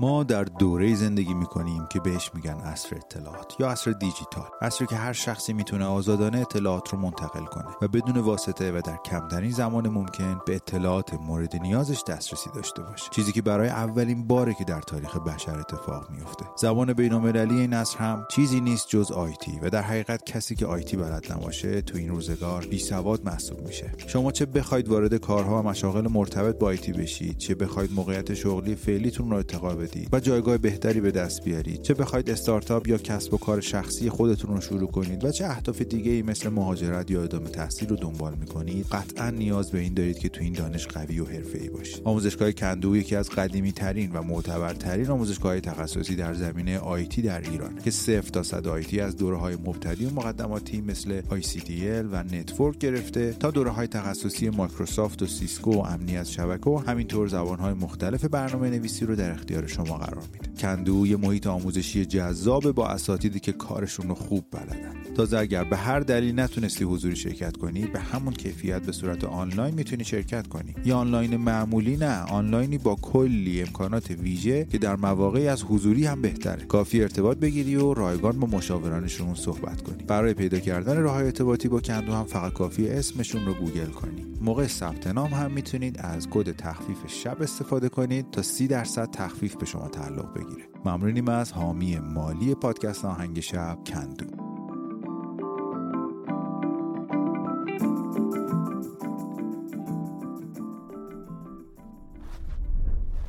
ما در دوره زندگی می‌کنیم که بهش میگن عصر اطلاعات یا عصر دیجیتال. عصری که هر شخصی می‌تونه آزادانه اطلاعات رو منتقل کنه و بدون واسطه و در کمترین زمان ممکن به اطلاعات مورد نیازش دسترسی داشته باشه. چیزی که برای اولین باره که در تاریخ بشر اتفاق میفته زبان بینالمللی این عصر هم چیزی نیست جز آیتی و در حقیقت کسی که آیتی بلد نباشه تو این روزگار بی سواد محسوب میشه. شما چه بخواید وارد کارها و مشاغل مرتبط با آیتی بشید چه بخواید موقعیت شغلی فعلیتون رو ارتقا و جایگاه بهتری به دست بیارید چه بخواید استارتاپ یا کسب و کار شخصی خودتون رو شروع کنید و چه اهداف دیگه ای مثل مهاجرت یا ادامه تحصیل رو دنبال می‌کنید قطعا نیاز به این دارید که تو این دانش قوی و ای باشید. آموزشگاه کندو یکی از قدیمی ترین و معتبرترین آموزشگاه تخصصی در زمینه IT در ایران که صفر تا صد IT از دوره های مبتدی و مقدماتی مثل ICDL و Network گرفته تا دوره های تخصصی مایکروسافت و سیسکو و امنیت شبکه و همینطور زبان های مختلف برنامه نویسی رو در اختیار شما قرار. کندو یه محیط آموزشی جذاب با اساتیدی که کارشون رو خوب بلدن. تازه اگر به هر دلیل نتونستی حضوری شرکت کنی به همون کیفیت به صورت آنلاین می‌تونی شرکت کنی. یا آنلاین معمولی نه آنلاینی با کلی امکانات ویژه که در مواقعی از حضوری هم بهتره. کافی ارتباط بگیری و رایگان با مشاورانشون صحبت کنی. برای پیدا کردن راه ارتباطی با کندو هم فقط کافی اسمشون رو گوگل کنی. موقع ثبت نام هم می‌تونید از کد تخفیف شب استفاده کنید تا 30 درصد تخفیف به شما تعلق بگیره. ممنونیم از حامی مالی پادکست آهنگ شب کندو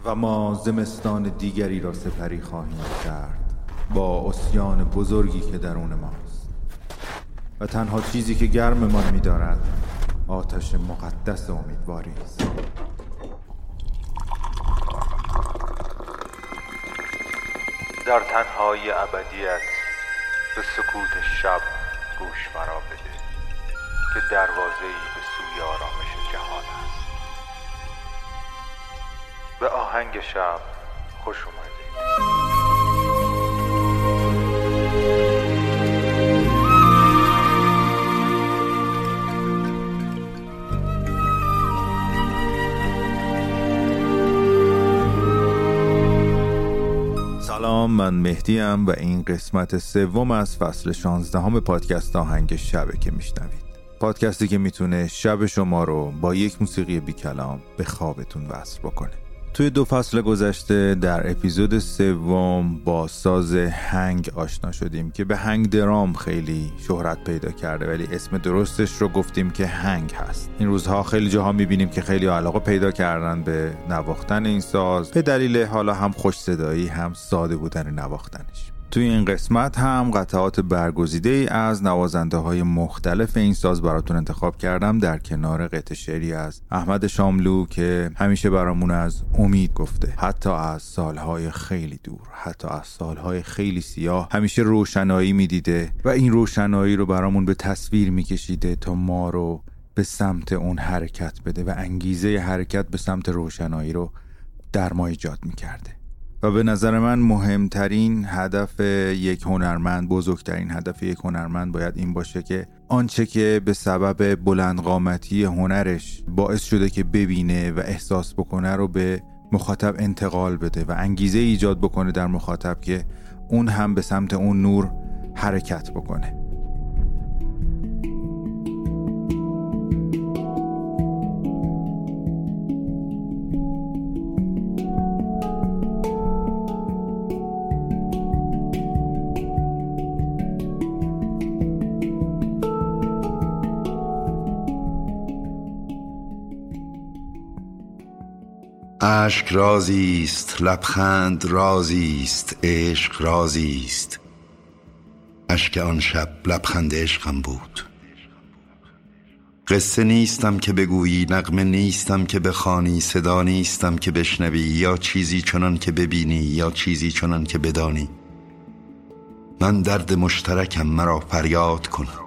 و ما زمستان دیگری را سپری خواهیم کرد با اسیان بزرگی که درون ماست. و تنها چیزی که گرممان می‌دارد آتش مقدس امیدواری است. در تنهای ابدیت به سکوت شب گوش مرا بده که دروازه ای به سوی آرامش جهان است. به آهنگ شب خوش سلام من مهدیم و این قسمت سوم از فصل 16 همه پادکست آهنگ شبه که میشنوید. پادکستی که می‌تونه شب شما رو با یک موسیقی بی کلام به خوابتون وصل بکنه. توی دو فصل گذشته در اپیزود سوم با ساز هنگ آشنا شدیم که به هنگ درام خیلی شهرت پیدا کرده ولی اسم درستش رو گفتیم که هنگ هست. این روزها خیلی جاها می‌بینیم که خیلی علاقه پیدا کردن به نواختن این ساز به دلیل حالا هم خوش صدایی هم ساده بودن نواختنش. توی این قسمت هم قطعات برگزیده ای از نوازنده های مختلف این ساز براتون انتخاب کردم در کنار قطع شعری از احمد شاملو که همیشه برامون از امید گفته. حتی از سالهای خیلی دور حتی از سالهای خیلی سیاه همیشه روشنایی می‌دیده و این روشنایی رو برامون به تصویر میکشیده تا ما رو به سمت اون حرکت بده و انگیزه حرکت به سمت روشنایی رو در ما ایجاد می‌کرده. و به نظر من مهمترین هدف یک هنرمند بزرگترین هدف یک هنرمند باید این باشه که آنچه که به سبب بلند قامتی هنرش باعث شده که ببینه و احساس بکنه رو به مخاطب انتقال بده و انگیزه ایجاد بکنه در مخاطب که اون هم به سمت اون نور حرکت بکنه. اشک رازی است لبخند رازی است عشق رازی است اشک آن شب لبخند عشقم بود. قصه نیستم که بگویی نغمه نیستم که بخوانی صدا نیستم که بشنوی یا چیزی چنان که ببینی یا چیزی چنان که بدانی. من درد مشترکم مرا فریاد کن.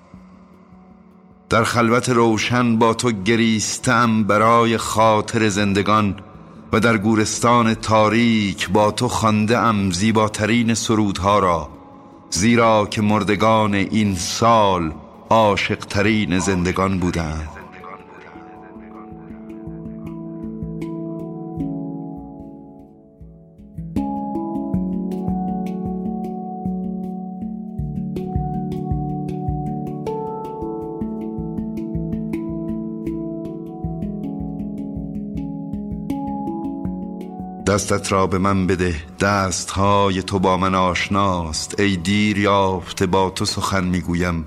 در خلوت روشن با تو گریستم برای خاطر زندگان و در گورستان تاریک با تو خانده ام زیباترین سرودها را زیرا که مردگان این سال عاشقترین زندگان بودند. دستت را به من بده. دستهای تو با من آشناست. ای دیر یافته با تو سخن می‌گویم.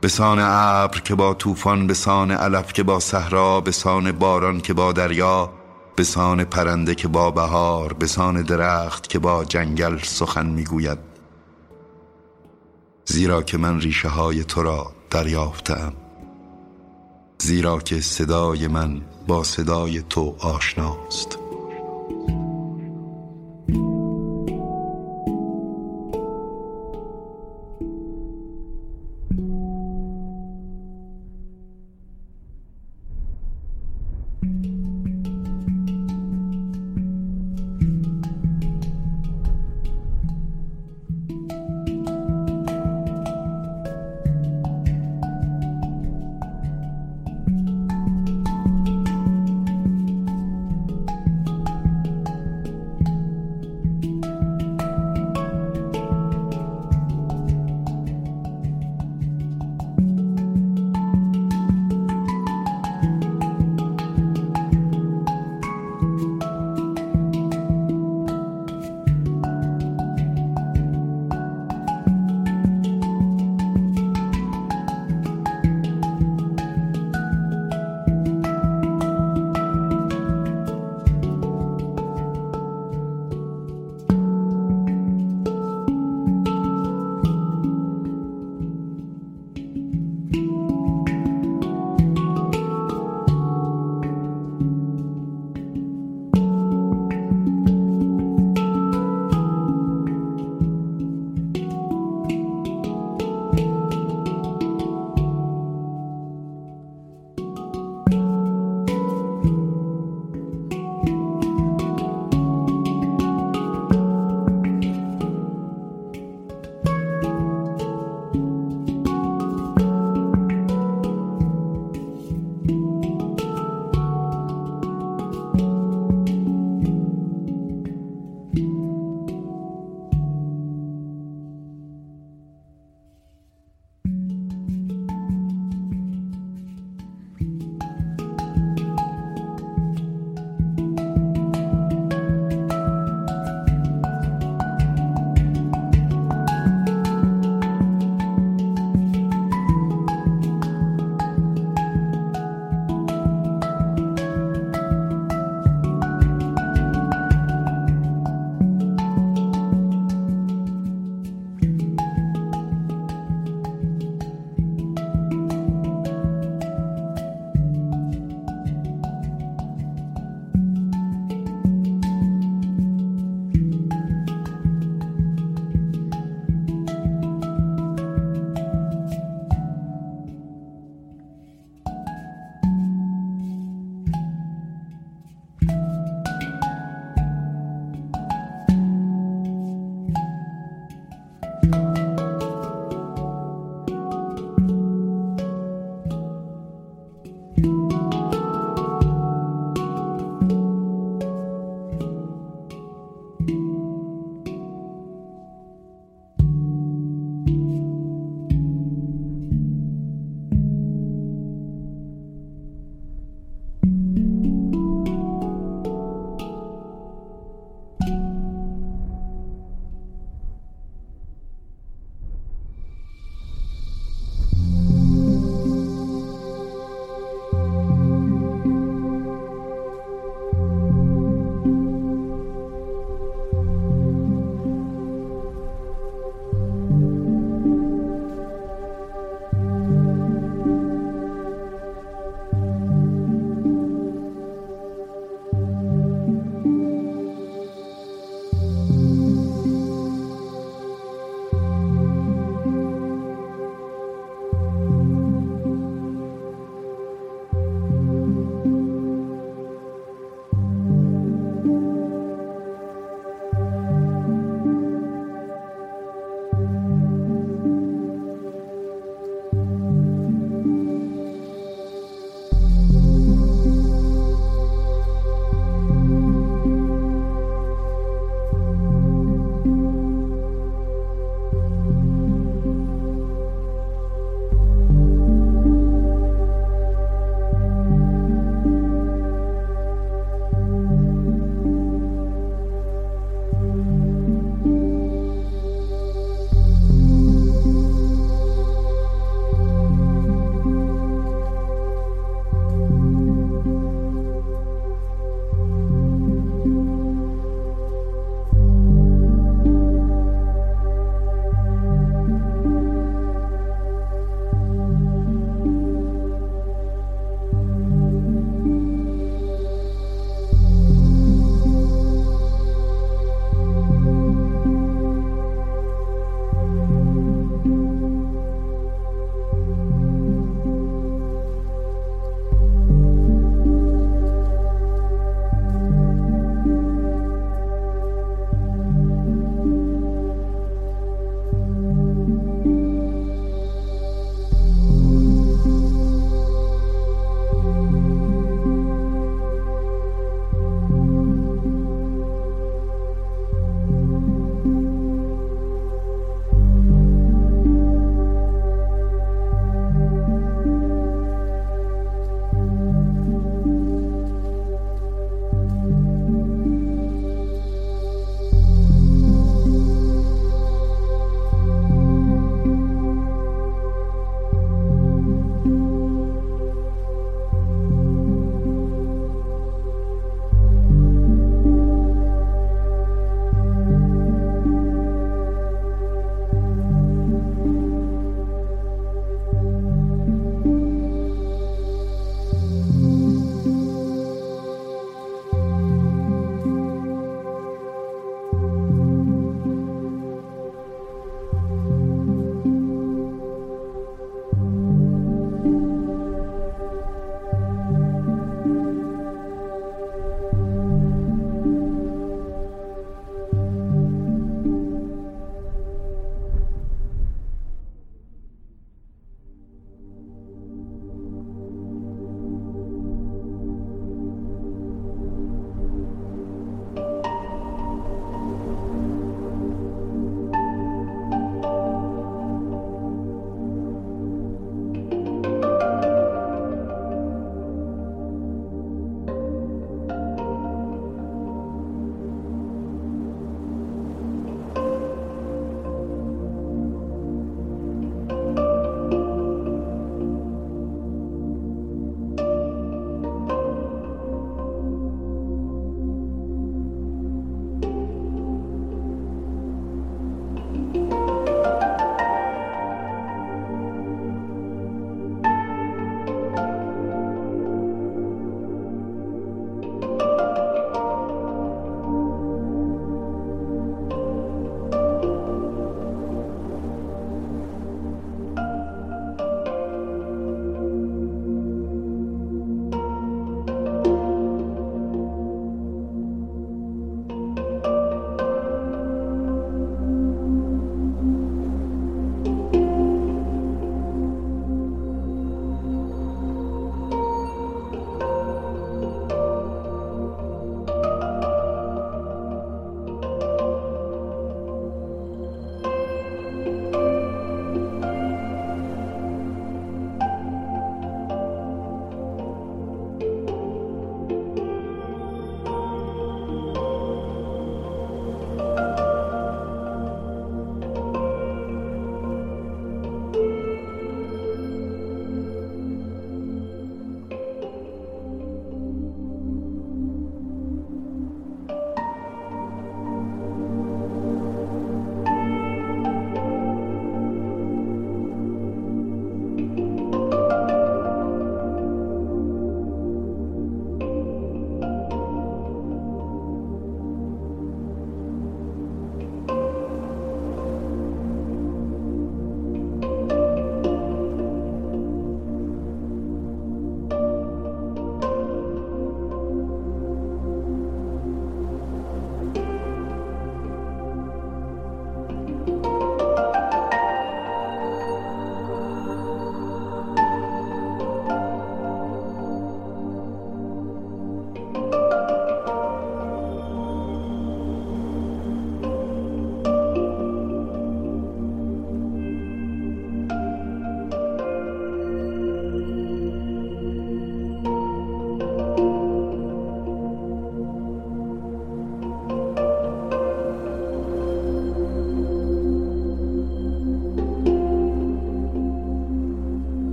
به سان ابر که با طوفان به سان علف که با صحرا به سان باران که با دریا به سان پرنده که با بهار به سان درخت که با جنگل سخن می‌گوید. زیرا که من ریشه های تو را دریافتم. زیرا که صدای من با صدای تو آشناست.